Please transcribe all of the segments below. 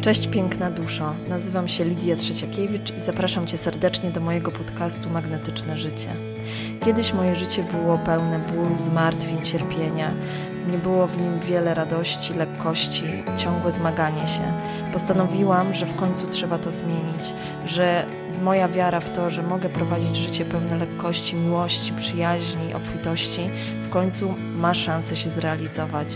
Cześć piękna duszo, nazywam się Lidia Trzeciakiewicz i zapraszam Cię serdecznie do mojego podcastu Magnetyczne Życie. Kiedyś moje życie było pełne bólu, zmartwień, cierpienia. Nie było w nim wiele radości, lekkości, ciągłe zmaganie się. Postanowiłam, że w końcu trzeba to zmienić, że moja wiara w to, że mogę prowadzić życie pełne lekkości, miłości, przyjaźni, obfitości, w końcu ma szansę się zrealizować.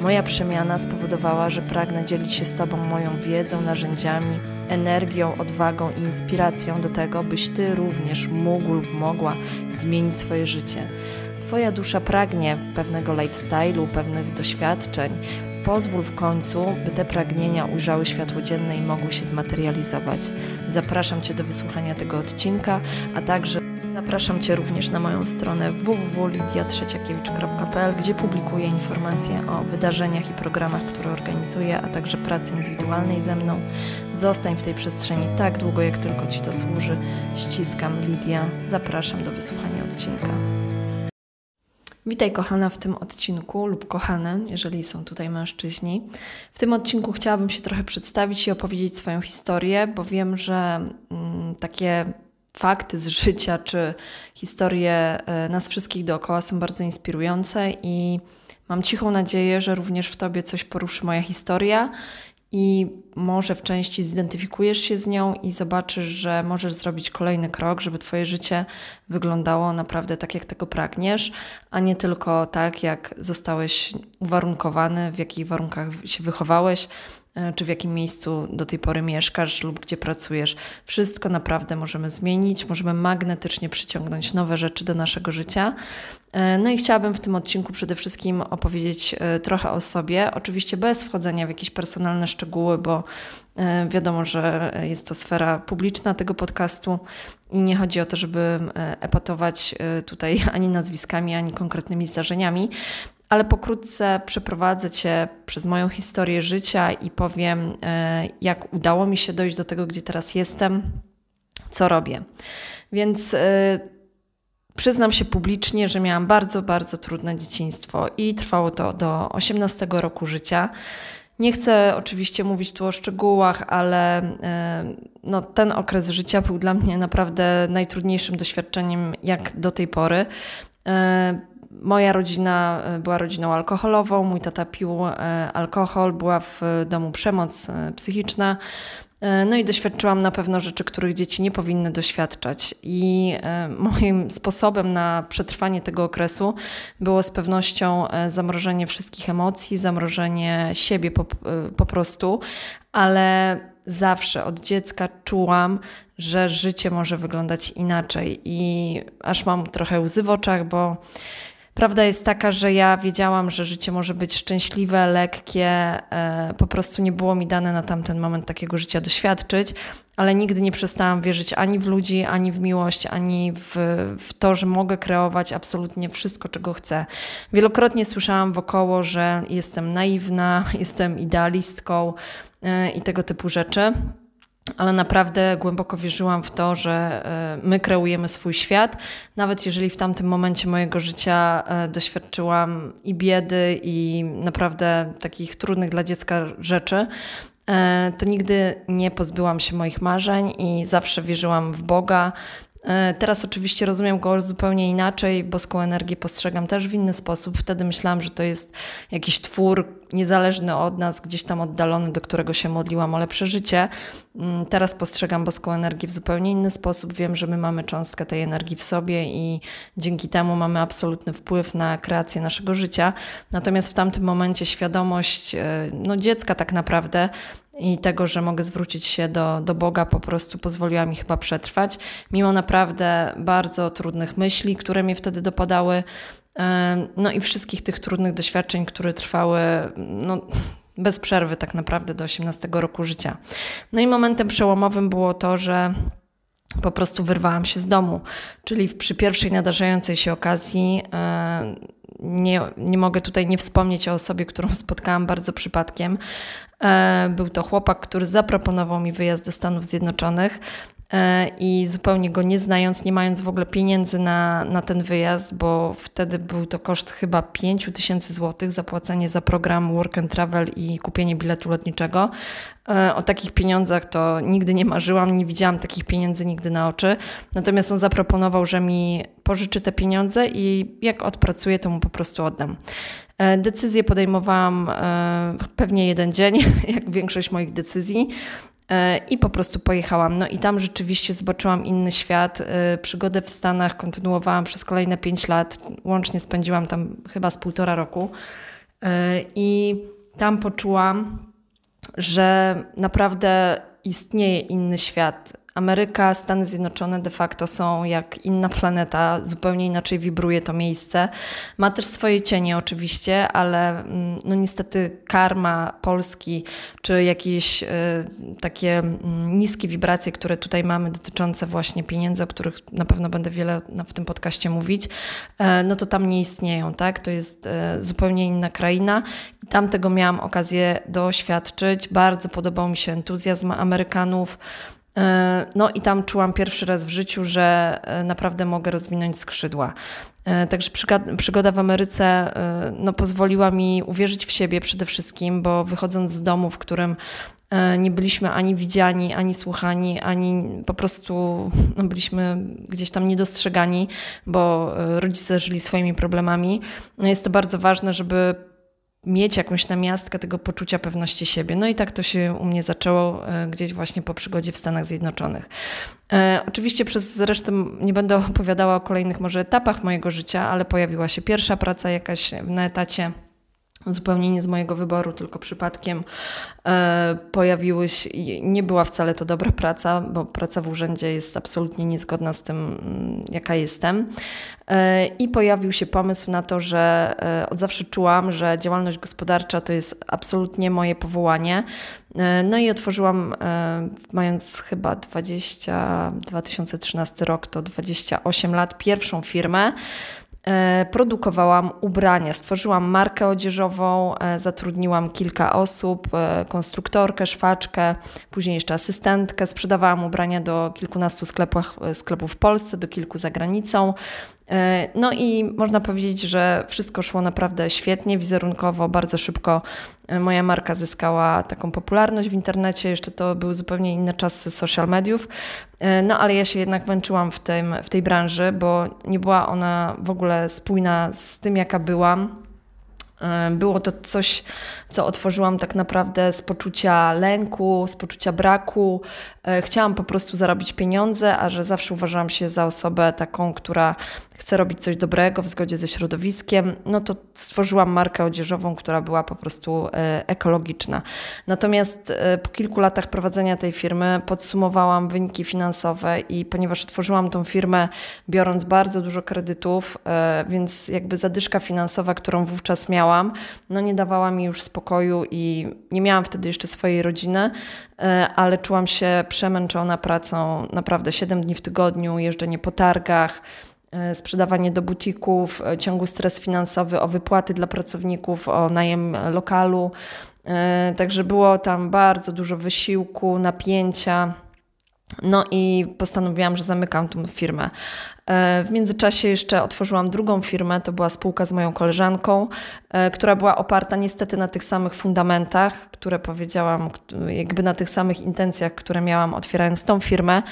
Moja przemiana spowodowała, że pragnę dzielić się z Tobą moją wiedzą, narzędziami, energią, odwagą i inspiracją do tego, byś Ty również mógł lub mogła zmienić swoje życie. Twoja dusza pragnie pewnego lifestyle'u, pewnych doświadczeń. Pozwól w końcu, by te pragnienia ujrzały światło dzienne i mogły się zmaterializować. Zapraszam Cię do wysłuchania tego odcinka, a także zapraszam Cię również na moją stronę www.lidiatrzeciakiewicz.pl, gdzie publikuję informacje o wydarzeniach i programach, które organizuję, a także pracy indywidualnej ze mną. Zostań w tej przestrzeni tak długo, jak tylko Ci to służy. Ściskam Lidia. Zapraszam do wysłuchania odcinka. Witaj kochana w tym odcinku lub kochane, jeżeli są tutaj mężczyźni. W tym odcinku chciałabym się trochę przedstawić i opowiedzieć swoją historię, bo wiem, że mm, takie fakty z życia czy historie y, nas wszystkich dookoła są bardzo inspirujące i mam cichą nadzieję, że również w Tobie coś poruszy moja historia i może w części zidentyfikujesz się z nią i zobaczysz, że możesz zrobić kolejny krok, żeby Twoje życie wyglądało naprawdę tak, jak tego pragniesz, a nie tylko tak, jak zostałeś uwarunkowany, w jakich warunkach się wychowałeś, czy w jakim miejscu do tej pory mieszkasz lub gdzie pracujesz. Wszystko naprawdę możemy zmienić, możemy magnetycznie przyciągnąć nowe rzeczy do naszego życia. E, no i chciałabym w tym odcinku przede wszystkim opowiedzieć e, trochę o sobie, oczywiście bez wchodzenia w jakieś personalne szczegóły, bo wiadomo, że jest to sfera publiczna tego podcastu i nie chodzi o to, żeby epatować tutaj ani nazwiskami, ani konkretnymi zdarzeniami ale pokrótce przeprowadzę Cię przez moją historię życia i powiem, e, jak udało mi się dojść do tego, gdzie teraz jestem, co robię. Więc e, przyznam się publicznie, że miałam bardzo, bardzo trudne dzieciństwo i trwało to do 18 roku życia. Nie chcę oczywiście mówić tu o szczegółach, ale e, no, ten okres życia był dla mnie naprawdę najtrudniejszym doświadczeniem jak do tej pory. Moja rodzina e, była rodziną alkoholową, mój tata pił e, alkohol, była w domu przemoc e, psychiczna. No i doświadczyłam na pewno rzeczy, których dzieci nie powinny doświadczać. I moim sposobem na przetrwanie tego okresu było z pewnością zamrożenie wszystkich emocji, zamrożenie siebie po, po prostu, ale zawsze od dziecka czułam, że życie może wyglądać inaczej. I aż mam trochę łzy w oczach, bo Prawda jest taka, że ja wiedziałam, że życie może być szczęśliwe, lekkie, e, po prostu nie było mi dane na tamten moment takiego życia doświadczyć, ale nigdy nie przestałam wierzyć ani w ludzi, ani w miłość, ani w, w to, że mogę kreować absolutnie wszystko, czego chcę. Wielokrotnie słyszałam wokoło, że jestem naiwna, jestem idealistką e, i tego typu rzeczy ale naprawdę głęboko wierzyłam w to, że e, my kreujemy swój świat. Nawet jeżeli w tamtym momencie mojego życia e, doświadczyłam i biedy, i naprawdę takich trudnych dla dziecka rzeczy, e, to nigdy nie pozbyłam się moich marzeń i zawsze wierzyłam w Boga, teraz oczywiście rozumiem go zupełnie inaczej, boską energię postrzegam też w inny sposób. Wtedy myślałam, że to jest jakiś twór niezależny od nas, gdzieś tam oddalony, do którego się modliłam o lepsze życie. Mm, teraz postrzegam boską energię w zupełnie inny sposób. Wiem, że my mamy cząstkę tej energii w sobie i dzięki temu mamy absolutny wpływ na kreację naszego życia. Natomiast w tamtym momencie świadomość e, no, dziecka tak naprawdę i tego, że mogę zwrócić się do, do Boga, po prostu pozwoliła mi chyba przetrwać, mimo naprawdę bardzo trudnych myśli, które mnie wtedy dopadały, no i wszystkich tych trudnych doświadczeń, które trwały, no, bez przerwy tak naprawdę do 18 roku życia. No i momentem przełomowym było to, że po prostu wyrwałam się z domu, czyli przy pierwszej nadarzającej się okazji nie, nie mogę tutaj nie wspomnieć o osobie, którą spotkałam bardzo przypadkiem. E, był to chłopak, który zaproponował mi wyjazd do Stanów Zjednoczonych. E, i zupełnie go nie znając, nie mając w ogóle pieniędzy na, na ten wyjazd, bo wtedy był to koszt chyba 5 tysięcy złotych, zapłacenie za program Work and Travel i kupienie biletu lotniczego. E, o takich pieniądzach to nigdy nie marzyłam, nie widziałam takich pieniędzy nigdy na oczy. Natomiast on zaproponował, że mi pożyczy te pieniądze i jak odpracuję, to mu po prostu oddam. E, decyzję podejmowałam e, pewnie jeden dzień, jak większość moich decyzji. I po prostu pojechałam. No i tam rzeczywiście zobaczyłam inny świat. Przygodę w Stanach kontynuowałam przez kolejne 5 lat. Łącznie spędziłam tam chyba z półtora roku. I tam poczułam, że naprawdę istnieje inny świat. Ameryka, Stany Zjednoczone de facto są jak inna planeta, zupełnie inaczej wibruje to miejsce. Ma też swoje cienie oczywiście, ale mm, no niestety karma Polski, czy jakieś y, takie y, niskie wibracje, które tutaj mamy dotyczące właśnie pieniędzy, o których na pewno będę wiele w tym podcaście mówić, y, no to tam nie istnieją, tak? To jest e, zupełnie inna kraina i tam tego miałam okazję doświadczyć. Bardzo podobał mi się entuzjazm Amerykanów, no i tam czułam pierwszy raz w życiu, że e, naprawdę mogę rozwinąć skrzydła. E, także przygoda w Ameryce no, pozwoliła mi uwierzyć w siebie przede wszystkim, bo wychodząc z domu, w którym nie byliśmy ani widziani, ani słuchani, ani po prostu no, byliśmy gdzieś tam niedostrzegani, bo rodzice żyli swoimi problemami. No, jest to bardzo ważne, żeby mieć jakąś namiastkę tego poczucia pewności siebie. No i tak to się u mnie zaczęło e, gdzieś właśnie po przygodzie w Stanach Zjednoczonych. E, oczywiście przez zresztą nie będę opowiadała o kolejnych może etapach mojego życia, ale pojawiła się pierwsza praca jakaś na etacie zupełnie nie z mojego wyboru, tylko przypadkiem e, pojawiły się, nie była wcale to dobra praca, bo praca w urzędzie jest absolutnie niezgodna z tym, mm, jaka jestem. E, I pojawił się pomysł na to, że e, od zawsze czułam, że działalność gospodarcza to jest absolutnie moje powołanie. E, no i otworzyłam, e, mając chyba 20, 2013 rok, to 28 lat, pierwszą firmę. E, produkowałam ubrania, stworzyłam markę odzieżową, e, zatrudniłam kilka osób, e, konstruktorkę, szwaczkę, później jeszcze asystentkę. Sprzedawałam ubrania do kilkunastu sklepów, sklepów w Polsce, do kilku za granicą. E, no i można powiedzieć, że wszystko szło naprawdę świetnie, wizerunkowo, bardzo szybko e, moja marka zyskała taką popularność w internecie. Jeszcze to były zupełnie inne czasy social mediów. E, no ale ja się jednak męczyłam w, tym, w tej branży, bo nie była ona w ogóle spójna z tym, jaka byłam było to coś, co otworzyłam tak naprawdę z poczucia lęku, z poczucia braku. E, chciałam po prostu zarobić pieniądze, a że zawsze uważałam się za osobę taką, która chce robić coś dobrego w zgodzie ze środowiskiem, no to stworzyłam markę odzieżową, która była po prostu e, ekologiczna. Natomiast po kilku latach prowadzenia tej firmy podsumowałam wyniki finansowe i ponieważ otworzyłam tą firmę biorąc bardzo dużo kredytów, więc jakby zadyszka finansowa, którą wówczas miałam, no nie dawała mi już spokoju i nie miałam wtedy jeszcze swojej rodziny, e, ale czułam się przemęczona pracą naprawdę 7 dni w tygodniu, jeżdżenie po targach, e, sprzedawanie do butików, e, ciągły stres finansowy, o wypłaty dla pracowników, o najem lokalu. Także było tam bardzo dużo wysiłku, napięcia. No i postanowiłam, że zamykam tą firmę. E, w międzyczasie jeszcze otworzyłam drugą firmę, to była spółka z moją koleżanką, e, która była oparta niestety na tych samych fundamentach, które powiedziałam, jakby na tych samych intencjach, które miałam otwierając tą firmę,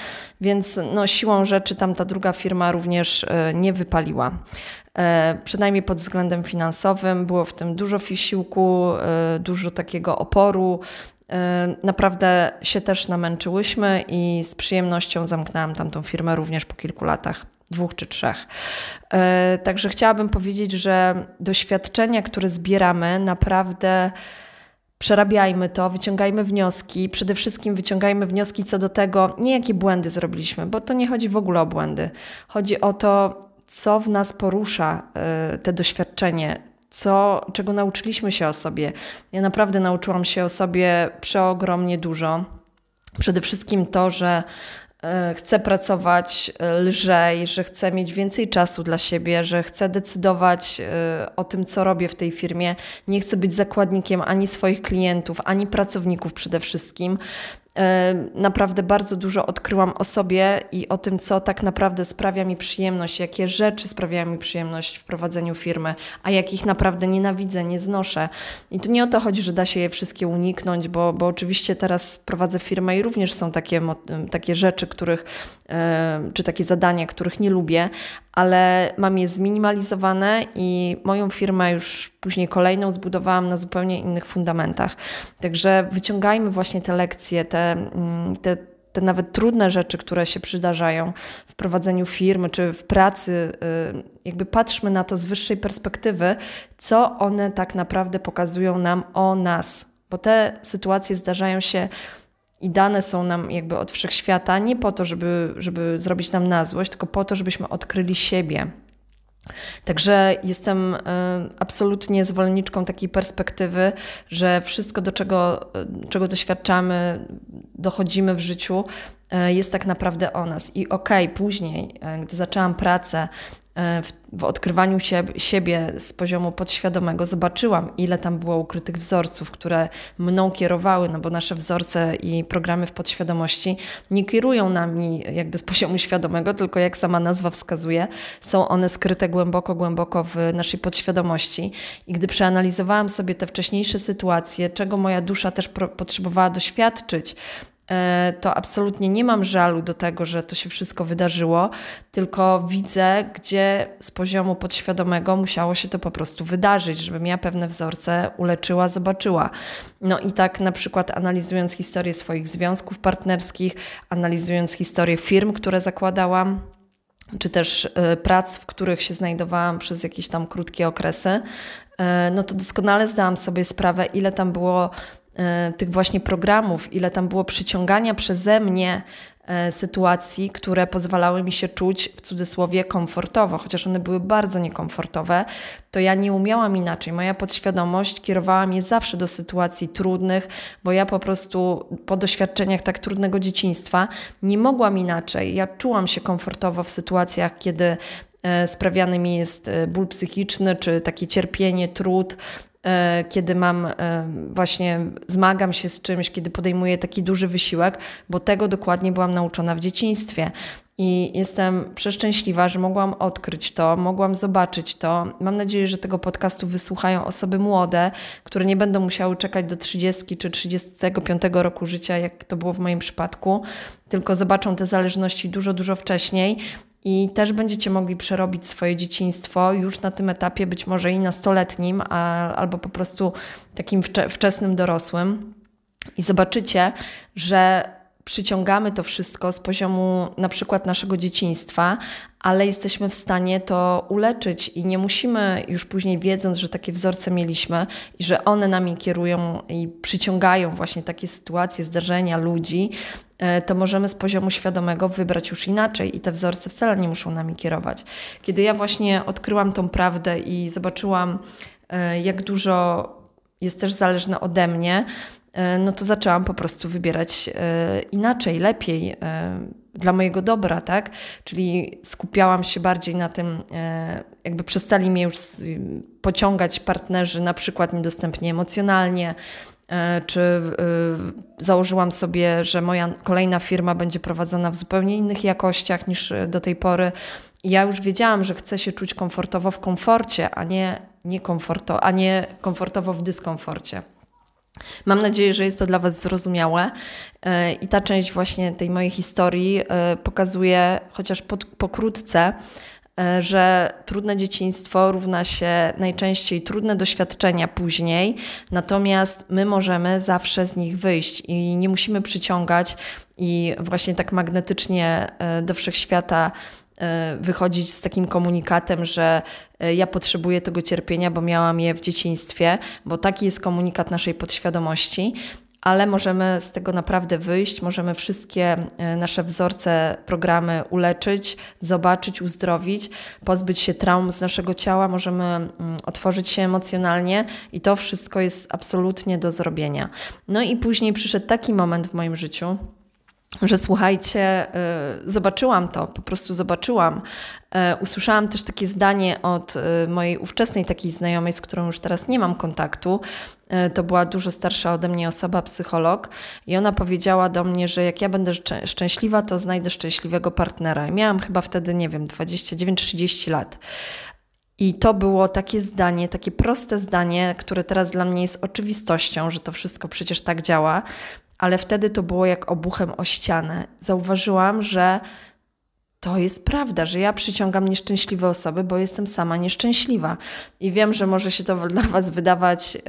więc no, siłą rzeczy tam ta druga firma również e, nie wypaliła. Przynajmniej pod względem finansowym było w tym dużo wysiłku, dużo takiego oporu, Naprawdę się też namęczyłyśmy i z przyjemnością zamknęłam tamtą firmę również po kilku latach dwóch czy trzech. E, także chciałabym powiedzieć, że doświadczenia, które zbieramy, naprawdę przerabiajmy to, wyciągajmy wnioski. Przede wszystkim wyciągajmy wnioski co do tego, nie jakie błędy zrobiliśmy, bo to nie chodzi w ogóle o błędy. Chodzi o to, co w nas porusza e, te doświadczenie, co, czego nauczyliśmy się o sobie. Ja naprawdę nauczyłam się o sobie przeogromnie dużo. Przede wszystkim to, że E, chcę pracować e, lżej, że chcę mieć więcej czasu dla siebie, że chcę decydować e, o tym, co robię w tej firmie. Nie chcę być zakładnikiem ani swoich klientów, ani pracowników przede wszystkim. Naprawdę bardzo dużo odkryłam o sobie i o tym, co tak naprawdę sprawia mi przyjemność, jakie rzeczy sprawiają mi przyjemność w prowadzeniu firmy, a jakich naprawdę nienawidzę, nie znoszę. I to nie o to chodzi, że da się je wszystkie uniknąć, bo, bo oczywiście teraz prowadzę firmę i również są takie, takie rzeczy, których, czy takie zadania, których nie lubię, ale mam je zminimalizowane i moją firmę już później kolejną zbudowałam na zupełnie innych fundamentach. Także wyciągajmy właśnie te lekcje, te, mm, te, te nawet trudne rzeczy, które się przydarzają w prowadzeniu firmy czy w pracy, y, jakby patrzmy na to z wyższej perspektywy, co one tak naprawdę pokazują nam o nas, bo te sytuacje zdarzają się i dane są nam jakby od wszechświata nie po to, żeby, żeby zrobić nam na złość, tylko po to, żebyśmy odkryli siebie. Także jestem y, absolutnie zwolenniczką takiej perspektywy, że wszystko, do czego, y, czego doświadczamy, dochodzimy w życiu, y, jest tak naprawdę o nas. I okej, okay, później, gdy zaczęłam pracę E, w, w odkrywaniu się, siebie z poziomu podświadomego zobaczyłam, ile tam było ukrytych wzorców, które mną kierowały, no bo nasze wzorce i programy w podświadomości nie kierują nami jakby z poziomu świadomego, tylko jak sama nazwa wskazuje, są one skryte głęboko, głęboko w naszej podświadomości. I gdy przeanalizowałam sobie te wcześniejsze sytuacje, czego moja dusza też potrzebowała doświadczyć, E, to absolutnie nie mam żalu do tego, że to się wszystko wydarzyło, tylko widzę, gdzie z poziomu podświadomego musiało się to po prostu wydarzyć, żebym ja pewne wzorce uleczyła, zobaczyła. No i tak na przykład analizując historię swoich związków partnerskich, analizując historię firm, które zakładałam, czy też e, prac, w których się znajdowałam przez jakieś tam krótkie okresy, e, no to doskonale zdałam sobie sprawę, ile tam było E, tych właśnie programów, ile tam było przyciągania przeze mnie e, sytuacji, które pozwalały mi się czuć w cudzysłowie komfortowo, chociaż one były bardzo niekomfortowe, to ja nie umiałam inaczej. Moja podświadomość kierowała mnie zawsze do sytuacji trudnych, bo ja po prostu po doświadczeniach tak trudnego dzieciństwa nie mogłam inaczej. Ja czułam się komfortowo w sytuacjach, kiedy e, sprawiany mi jest ból psychiczny, czy takie cierpienie, trud, E, kiedy mam e, właśnie, zmagam się z czymś, kiedy podejmuję taki duży wysiłek, bo tego dokładnie byłam nauczona w dzieciństwie. I jestem przeszczęśliwa, że mogłam odkryć to, mogłam zobaczyć to. Mam nadzieję, że tego podcastu wysłuchają osoby młode, które nie będą musiały czekać do 30 czy 35 roku życia, jak to było w moim przypadku, tylko zobaczą te zależności dużo, dużo wcześniej i też będziecie mogli przerobić swoje dzieciństwo już na tym etapie, być może i nastoletnim, a, albo po prostu takim wczesnym dorosłym. I zobaczycie, że przyciągamy to wszystko z poziomu na przykład naszego dzieciństwa, ale jesteśmy w stanie to uleczyć i nie musimy już później, wiedząc, że takie wzorce mieliśmy i że one nami kierują i przyciągają właśnie takie sytuacje, zdarzenia, ludzi, to możemy z poziomu świadomego wybrać już inaczej i te wzorce wcale nie muszą nami kierować. Kiedy ja właśnie odkryłam tą prawdę i zobaczyłam, e, jak dużo jest też zależne ode mnie, E, no to zaczęłam po prostu wybierać e, inaczej, lepiej, e, dla mojego dobra, tak? Czyli skupiałam się bardziej na tym, jakby przestali mnie już pociągać partnerzy, na przykład niedostępnie emocjonalnie, czy założyłam sobie, że moja kolejna firma będzie prowadzona w zupełnie innych jakościach niż do tej pory. Ja już wiedziałam, że chcę się czuć komfortowo w komforcie, a nie, nie, komforto, a nie komfortowo w dyskomforcie. Mam nadzieję, że jest to dla Was zrozumiałe e, i ta część właśnie tej mojej historii e, pokazuje, chociaż pokrótce, e, że trudne dzieciństwo równa się najczęściej trudne doświadczenia później, natomiast my możemy zawsze z nich wyjść i nie musimy przyciągać i właśnie tak magnetycznie do wszechświata E, wychodzić z takim komunikatem, że e, ja potrzebuję tego cierpienia, bo miałam je w dzieciństwie, bo taki jest komunikat naszej podświadomości. Ale możemy z tego naprawdę wyjść, możemy wszystkie e, nasze wzorce, programy uleczyć, zobaczyć, uzdrowić, pozbyć się traum z naszego ciała, możemy mm, otworzyć się emocjonalnie i to wszystko jest absolutnie do zrobienia. No i później przyszedł taki moment w moim życiu, że słuchajcie, zobaczyłam to, po prostu zobaczyłam. Usłyszałam też takie zdanie od mojej ówczesnej takiej znajomej, z którą już teraz nie mam kontaktu, E, to była dużo starsza ode mnie osoba, psycholog, i ona powiedziała do mnie, że jak ja będę szczęśliwa, to znajdę szczęśliwego partnera. I miałam chyba wtedy, nie wiem, 29-30 lat. I to było takie zdanie, takie proste zdanie, które teraz dla mnie jest oczywistością, że to wszystko przecież tak działa, ale wtedy to było jak obuchem o ścianę. Zauważyłam, że to jest prawda, że ja przyciągam nieszczęśliwe osoby, bo jestem sama nieszczęśliwa. I wiem, że może się to dla Was wydawać. Yy,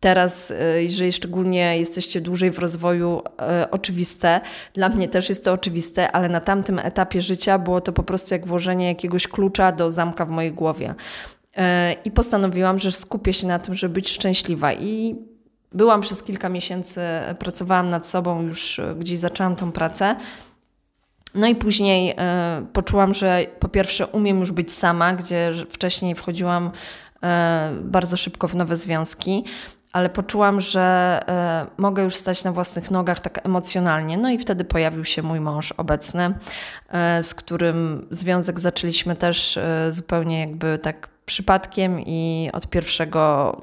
teraz, y, jeżeli szczególnie jesteście dłużej w rozwoju, y, oczywiste. Dla mnie też jest to oczywiste, ale na tamtym etapie życia było to po prostu jak włożenie jakiegoś klucza do zamka w mojej głowie. Y, I postanowiłam, że skupię się na tym, żeby być szczęśliwa. I byłam przez kilka miesięcy, pracowałam nad sobą, już gdzieś zaczęłam tą pracę. No i później y, poczułam, że po pierwsze umiem już być sama, gdzie wcześniej wchodziłam y, bardzo szybko w nowe związki, ale poczułam, że y, mogę już stać na własnych nogach tak emocjonalnie. No i wtedy pojawił się mój mąż obecny, z którym związek zaczęliśmy też zupełnie jakby tak przypadkiem i od pierwszego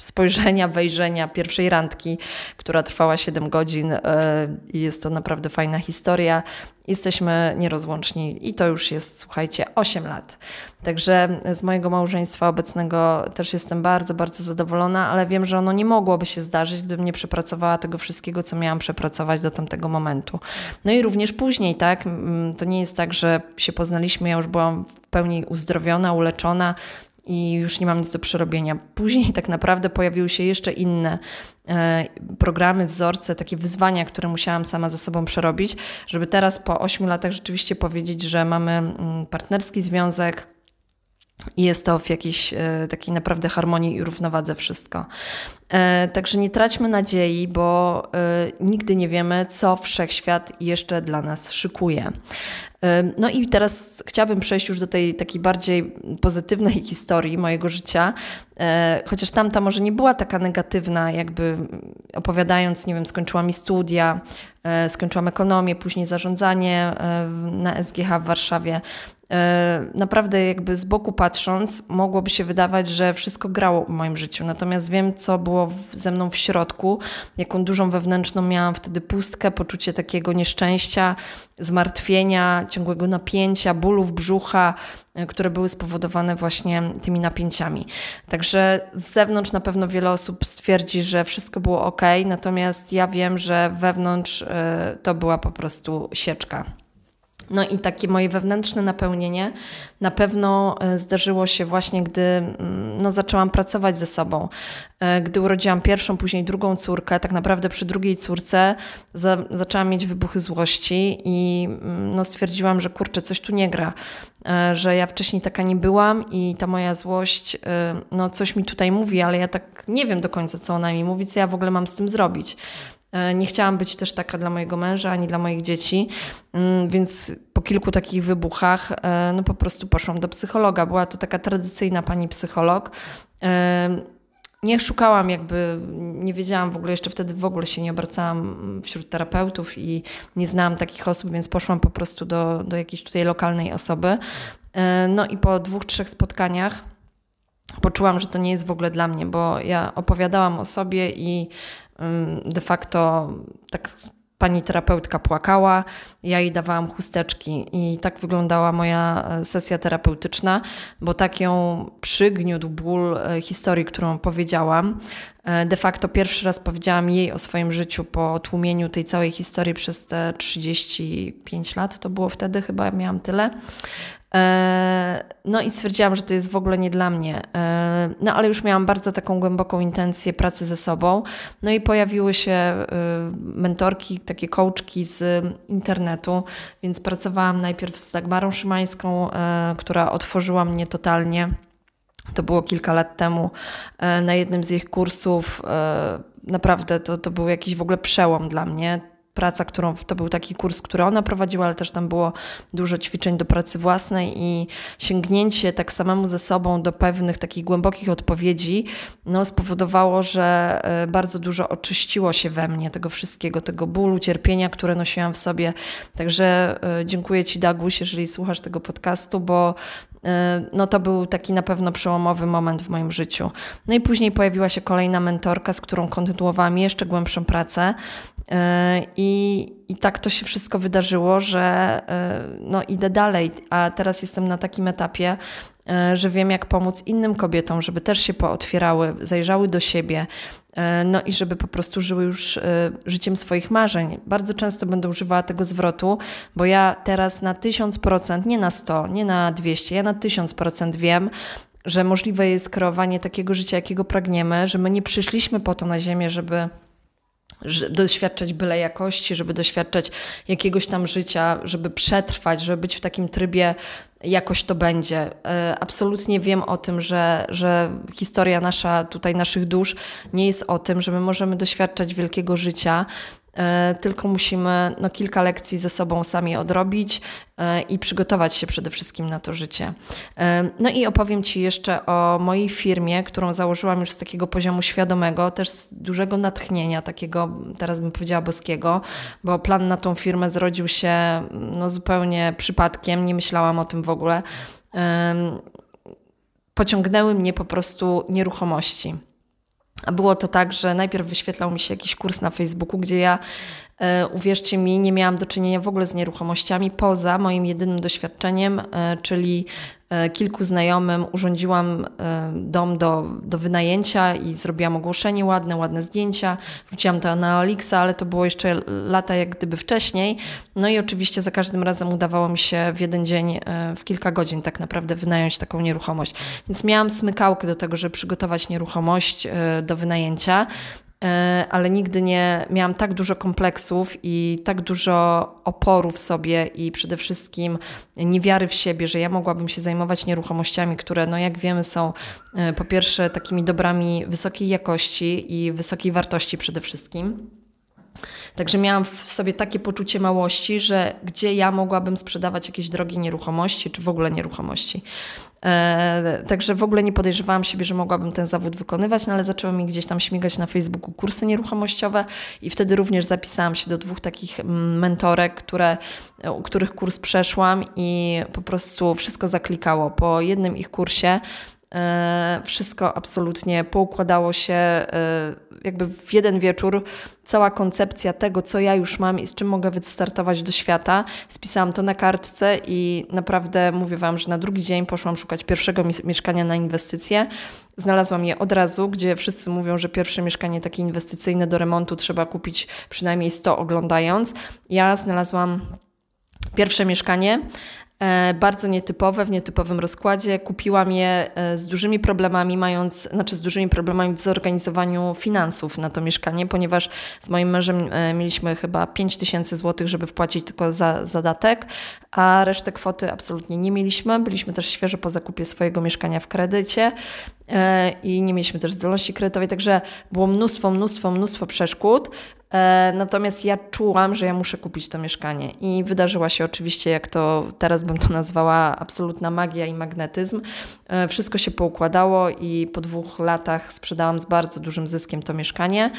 spojrzenia, wejrzenia pierwszej randki, która trwała 7 godzin e, i jest to naprawdę fajna historia. Jesteśmy nierozłączni i to już jest, słuchajcie, 8 lat. Także z mojego małżeństwa obecnego też jestem bardzo, bardzo zadowolona, ale wiem, że ono nie mogłoby się zdarzyć, gdybym nie przepracowała tego wszystkiego, co miałam przepracować do tamtego momentu. No i również później, tak? To nie jest tak, że się poznaliśmy, ja już byłam w pełni uzdrowiona, uleczona, i już nie mam nic do przerobienia. Później tak naprawdę pojawiły się jeszcze inne e, programy, wzorce, takie wyzwania, które musiałam sama ze sobą przerobić, żeby teraz po 8 latach rzeczywiście powiedzieć, że mamy mm, partnerski związek, i jest to w jakiejś e, takiej naprawdę harmonii i równowadze wszystko. E, także nie traćmy nadziei, bo e, nigdy nie wiemy, co wszechświat jeszcze dla nas szykuje. No i teraz chciałabym przejść już do tej takiej bardziej pozytywnej historii mojego życia, chociaż tamta może nie była taka negatywna, jakby opowiadając, nie wiem, skończyłam mi studia, skończyłam ekonomię, później zarządzanie na SGH w Warszawie. Naprawdę jakby z boku patrząc, mogłoby się wydawać, że wszystko grało w moim życiu, natomiast wiem, co było ze mną w środku, jaką dużą wewnętrzną miałam wtedy pustkę, poczucie takiego nieszczęścia, zmartwienia, ciągłego napięcia, bólów brzucha, e, które były spowodowane właśnie tymi napięciami. Także z zewnątrz na pewno wiele osób stwierdzi, że wszystko było ok, natomiast ja wiem, że wewnątrz e, to była po prostu sieczka. No i takie moje wewnętrzne napełnienie na pewno e, zdarzyło się właśnie, gdy mm, no, zaczęłam pracować ze sobą. E, gdy urodziłam pierwszą, później drugą córkę, tak naprawdę przy drugiej córce za, zaczęłam mieć wybuchy złości i mm, no, stwierdziłam, że kurczę, coś tu nie gra, e, że ja wcześniej taka nie byłam i ta moja złość, no coś mi tutaj mówi, ale ja tak nie wiem do końca, co ona mi mówi, co ja w ogóle mam z tym zrobić. E, nie chciałam być też taka dla mojego męża ani dla moich dzieci, mm, więc po kilku takich wybuchach e, no po prostu poszłam do psychologa. Była to taka tradycyjna pani psycholog. E, nie szukałam jakby, nie wiedziałam w ogóle, jeszcze wtedy w ogóle się nie obracałam wśród terapeutów i nie znałam takich osób, więc poszłam po prostu do, do jakiejś tutaj lokalnej osoby. No i po dwóch, trzech spotkaniach poczułam, że to nie jest w ogóle dla mnie, bo ja opowiadałam o sobie i de facto tak pani terapeutka płakała, ja jej dawałam chusteczki i tak wyglądała moja e, sesja terapeutyczna, bo tak ją przygniótł ból e, historii, którą powiedziałam. E, de facto pierwszy raz powiedziałam jej o swoim życiu po tłumieniu tej całej historii przez te 35 lat, to było wtedy chyba, miałam tyle. E, no i stwierdziłam, że to jest w ogóle nie dla mnie. E, no ale już miałam bardzo taką głęboką intencję pracy ze sobą. No i pojawiły się e, mentorki, takie coachki z internetu, więc pracowałam najpierw z Dagmarą Szymańską, która otworzyła mnie totalnie. To było kilka lat temu na jednym z ich kursów. Naprawdę to, to był jakiś w ogóle przełom dla mnie praca, którą to był taki kurs, który ona prowadziła, ale też tam było dużo ćwiczeń do pracy własnej i sięgnięcie tak samemu ze sobą do pewnych takich głębokich odpowiedzi no, spowodowało, że e, bardzo dużo oczyściło się we mnie tego wszystkiego, tego bólu, cierpienia, które nosiłam w sobie. Także e, dziękuję Ci, Daguś, jeżeli słuchasz tego podcastu, bo e, no to był taki na pewno przełomowy moment w moim życiu. No i później pojawiła się kolejna mentorka, z którą kontynuowałam jeszcze głębszą pracę. E, I, I tak to się wszystko wydarzyło, że e, no, idę dalej, a teraz jestem na takim etapie, e, że wiem, jak pomóc innym kobietom, żeby też się pootwierały, zajrzały do siebie, no i żeby po prostu żyły już życiem swoich marzeń. Bardzo często będę używała tego zwrotu, bo ja teraz na 1000%, nie na 100, nie na 200, ja na 1000% wiem, że możliwe jest kreowanie takiego życia, jakiego pragniemy, że my nie przyszliśmy po to na Ziemię, żeby doświadczać byle jakości, żeby doświadczać jakiegoś tam życia, żeby przetrwać, żeby być w takim trybie jakoś to będzie. E, absolutnie wiem o tym, że, że historia nasza, tutaj naszych dusz nie jest o tym, że my możemy doświadczać wielkiego życia, tylko musimy no, kilka lekcji ze sobą sami odrobić e, i przygotować się przede wszystkim na to życie. E, no i opowiem Ci jeszcze o mojej firmie, którą założyłam już z takiego poziomu świadomego, też z dużego natchnienia, takiego teraz bym powiedziała boskiego, bo plan na tą firmę zrodził się no, zupełnie przypadkiem, nie myślałam o tym w ogóle. Pociągnęły mnie po prostu nieruchomości. A było to tak, że najpierw wyświetlał mi się jakiś kurs na Facebooku, gdzie ja, e, uwierzcie mi, nie miałam do czynienia w ogóle z nieruchomościami poza moim jedynym doświadczeniem, e, czyli kilku znajomym urządziłam e, dom do, do wynajęcia i zrobiłam ogłoszenie ładne, ładne zdjęcia. Wrzuciłam to na Olixa, ale to było jeszcze lata jak gdyby wcześniej. No i oczywiście za każdym razem udawało mi się w jeden dzień, e, w kilka godzin tak naprawdę wynająć taką nieruchomość. Więc miałam smykałkę do tego, żeby przygotować nieruchomość do wynajęcia. E, ale nigdy nie miałam tak dużo kompleksów i tak dużo oporu w sobie i przede wszystkim niewiary w siebie, że ja mogłabym się zajmować nieruchomościami, które, no jak wiemy, są e, po pierwsze takimi dobrami wysokiej jakości i wysokiej wartości przede wszystkim. Także miałam w sobie takie poczucie małości, że gdzie ja mogłabym sprzedawać jakieś drogie nieruchomości, czy w ogóle nieruchomości. E, także w ogóle nie podejrzewałam siebie, że mogłabym ten zawód wykonywać, no ale zaczęły mi gdzieś tam śmigać na Facebooku kursy nieruchomościowe i wtedy również zapisałam się do dwóch takich mm, mentorek, które, u których kurs przeszłam i po prostu wszystko zaklikało. Po jednym ich kursie E, wszystko absolutnie poukładało się e, jakby w jeden wieczór. Cała koncepcja tego, co ja już mam i z czym mogę wystartować do świata. Spisałam to na kartce i naprawdę mówię Wam, że na drugi dzień poszłam szukać pierwszego mieszkania na inwestycje. Znalazłam je od razu, gdzie wszyscy mówią, że pierwsze mieszkanie takie inwestycyjne do remontu trzeba kupić przynajmniej 100 oglądając. Ja znalazłam pierwsze mieszkanie bardzo nietypowe, w nietypowym rozkładzie. Kupiłam je e, z dużymi problemami, mając, znaczy z dużymi problemami w zorganizowaniu finansów na to mieszkanie, ponieważ z moim mężem e, mieliśmy chyba 5 tysięcy złotych, żeby wpłacić tylko za zadatek, a resztę kwoty absolutnie nie mieliśmy. Byliśmy też świeżo po zakupie swojego mieszkania w kredycie i nie mieliśmy też zdolności kredytowej, także było mnóstwo, mnóstwo, mnóstwo przeszkód. Natomiast ja czułam, że ja muszę kupić to mieszkanie i wydarzyła się oczywiście, jak to teraz bym to nazwała absolutna magia i magnetyzm. E, wszystko się poukładało i po dwóch latach sprzedałam z bardzo dużym zyskiem to mieszkanie.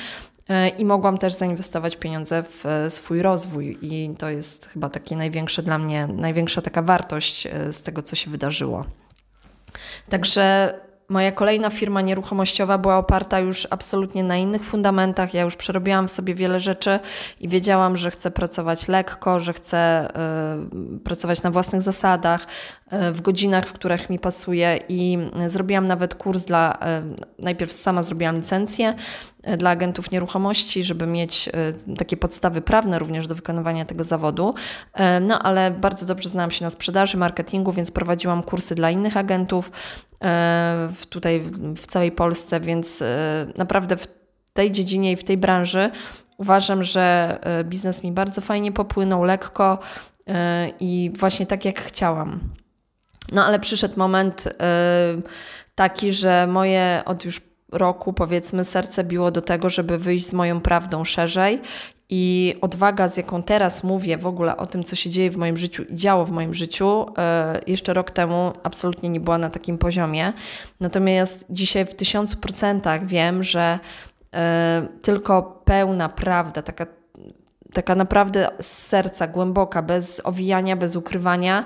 E, I mogłam też zainwestować pieniądze w e, swój rozwój, i to jest chyba takie największe dla mnie, największa taka wartość z tego, co się wydarzyło. Także Moja kolejna firma nieruchomościowa była oparta już absolutnie na innych fundamentach. Ja już przerobiłam sobie wiele rzeczy i wiedziałam, że chcę pracować lekko, że chcę y, pracować na własnych zasadach, w godzinach, w których mi pasuje i zrobiłam nawet kurs dla, y, najpierw sama zrobiłam licencję dla agentów nieruchomości, żeby mieć takie podstawy prawne również do wykonywania tego zawodu. No ale bardzo dobrze znałam się na sprzedaży, marketingu, więc prowadziłam kursy dla innych agentów tutaj w całej Polsce, więc e, naprawdę w tej dziedzinie i w tej branży uważam, że e, biznes mi bardzo fajnie popłynął, lekko e, i właśnie tak jak chciałam. No ale przyszedł moment taki, że moje od już roku powiedzmy serce biło do tego, żeby wyjść z moją prawdą szerzej I odwaga, z jaką teraz mówię w ogóle o tym, co się dzieje w moim życiu i działo w moim życiu, e, jeszcze rok temu absolutnie nie była na takim poziomie. Natomiast dzisiaj w tysiącu procentach wiem, że e, tylko pełna prawda, taka, taka naprawdę z serca, głęboka, bez owijania, bez ukrywania,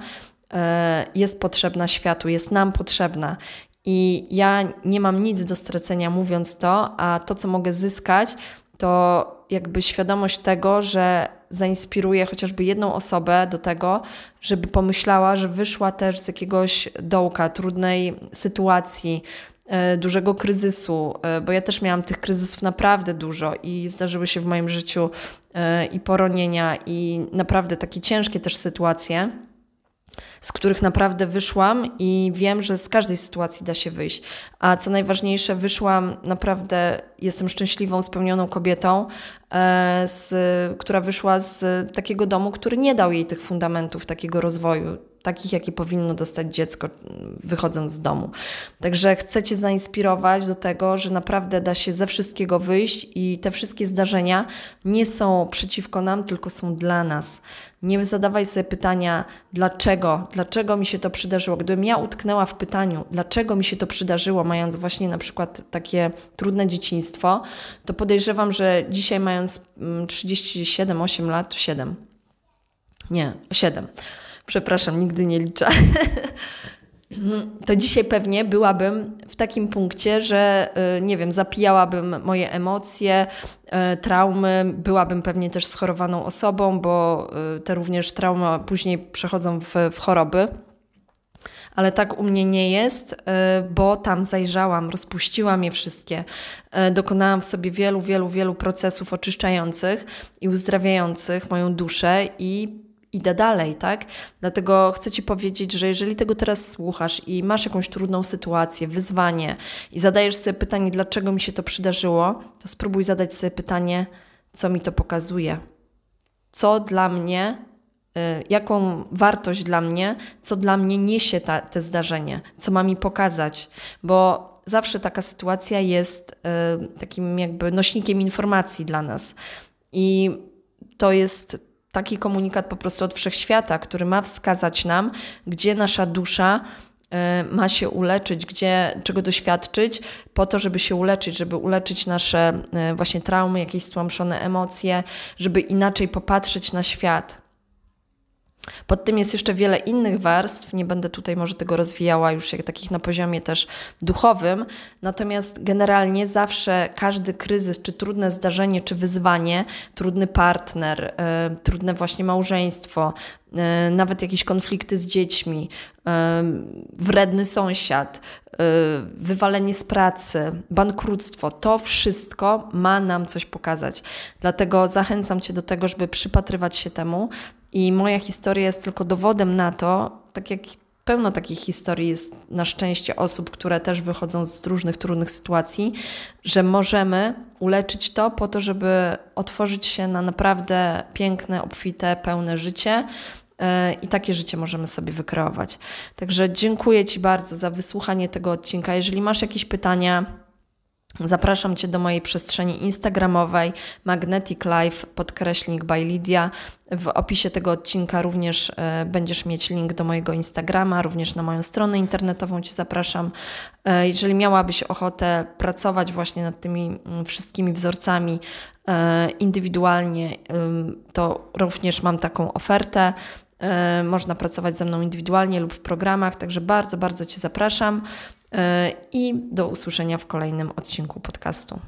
jest potrzebna światu, jest nam potrzebna. I ja nie mam nic do stracenia mówiąc to, a to, co mogę zyskać, to jakby świadomość tego, że zainspiruje chociażby jedną osobę do tego, żeby pomyślała, że wyszła też z jakiegoś dołka, trudnej sytuacji, e, dużego kryzysu, e, bo ja też miałam tych kryzysów naprawdę dużo i zdarzyły się w moim życiu e, i poronienia, i naprawdę takie ciężkie też sytuacje z których naprawdę wyszłam i wiem, że z każdej sytuacji da się wyjść. A co najważniejsze, wyszłam naprawdę, jestem szczęśliwą, spełnioną kobietą, e, z, która wyszła z takiego domu, który nie dał jej tych fundamentów takiego rozwoju takich, jakie powinno dostać dziecko wychodząc z domu. Także chcę Cię zainspirować do tego, że naprawdę da się ze wszystkiego wyjść i te wszystkie zdarzenia nie są przeciwko nam, tylko są dla nas. Nie zadawaj sobie pytania, dlaczego, dlaczego mi się to przydarzyło. Gdybym ja utknęła w pytaniu, dlaczego mi się to przydarzyło, mając właśnie na przykład takie trudne dzieciństwo, to podejrzewam, że dzisiaj mając 37, mm, 8 lat, 7, nie, 7, Przepraszam, nigdy nie liczę. to dzisiaj pewnie byłabym w takim punkcie, że y, nie wiem, zapijałabym moje emocje, y, traumy, byłabym pewnie też schorowaną osobą, bo y, te również traumy później przechodzą w, w choroby. Ale tak u mnie nie jest, bo tam zajrzałam, rozpuściłam je wszystkie. Dokonałam w sobie wielu, wielu, wielu procesów oczyszczających i uzdrawiających moją duszę i idę dalej, tak? Dlatego chcę Ci powiedzieć, że jeżeli tego teraz słuchasz i masz jakąś trudną sytuację, wyzwanie i zadajesz sobie pytanie, dlaczego mi się to przydarzyło, to spróbuj zadać sobie pytanie, co mi to pokazuje. Co dla mnie, y, jaką wartość dla mnie, co dla mnie niesie ta, te zdarzenie, co ma mi pokazać, bo zawsze taka sytuacja jest y, takim jakby nośnikiem informacji dla nas. I to jest taki komunikat po prostu od wszechświata, który ma wskazać nam, gdzie nasza dusza e, ma się uleczyć, gdzie, czego doświadczyć, po to, żeby się uleczyć, żeby uleczyć nasze e, właśnie traumy, jakieś stłamszone emocje, żeby inaczej popatrzeć na świat. Pod tym jest jeszcze wiele innych warstw, nie będę tutaj może tego rozwijała już jak takich na poziomie też duchowym, natomiast generalnie zawsze każdy kryzys, czy trudne zdarzenie, czy wyzwanie, trudny partner, yy, trudne właśnie małżeństwo, yy, nawet jakieś konflikty z dziećmi, yy, wredny sąsiad, wywalenie z pracy, bankructwo, to wszystko ma nam coś pokazać. Dlatego zachęcam Cię do tego, żeby przypatrywać się temu i moja historia jest tylko dowodem na to, tak jak pełno takich historii jest na szczęście osób, które też wychodzą z różnych trudnych sytuacji, że możemy uleczyć to po to, żeby otworzyć się na naprawdę piękne, obfite, pełne życie. E, I takie życie możemy sobie wykreować. Także dziękuję Ci bardzo za wysłuchanie tego odcinka. Jeżeli masz jakieś pytania, Zapraszam Cię do mojej przestrzeni instagramowej Magnetic Life podkreślnik by Lydia. W opisie tego odcinka również e, będziesz mieć link do mojego Instagrama, również na moją stronę internetową Cię zapraszam. E, jeżeli miałabyś ochotę pracować właśnie nad tymi mm, wszystkimi wzorcami e, indywidualnie, to również mam taką ofertę. Można pracować ze mną indywidualnie lub w programach, także bardzo, bardzo Cię zapraszam i do usłyszenia w kolejnym odcinku podcastu.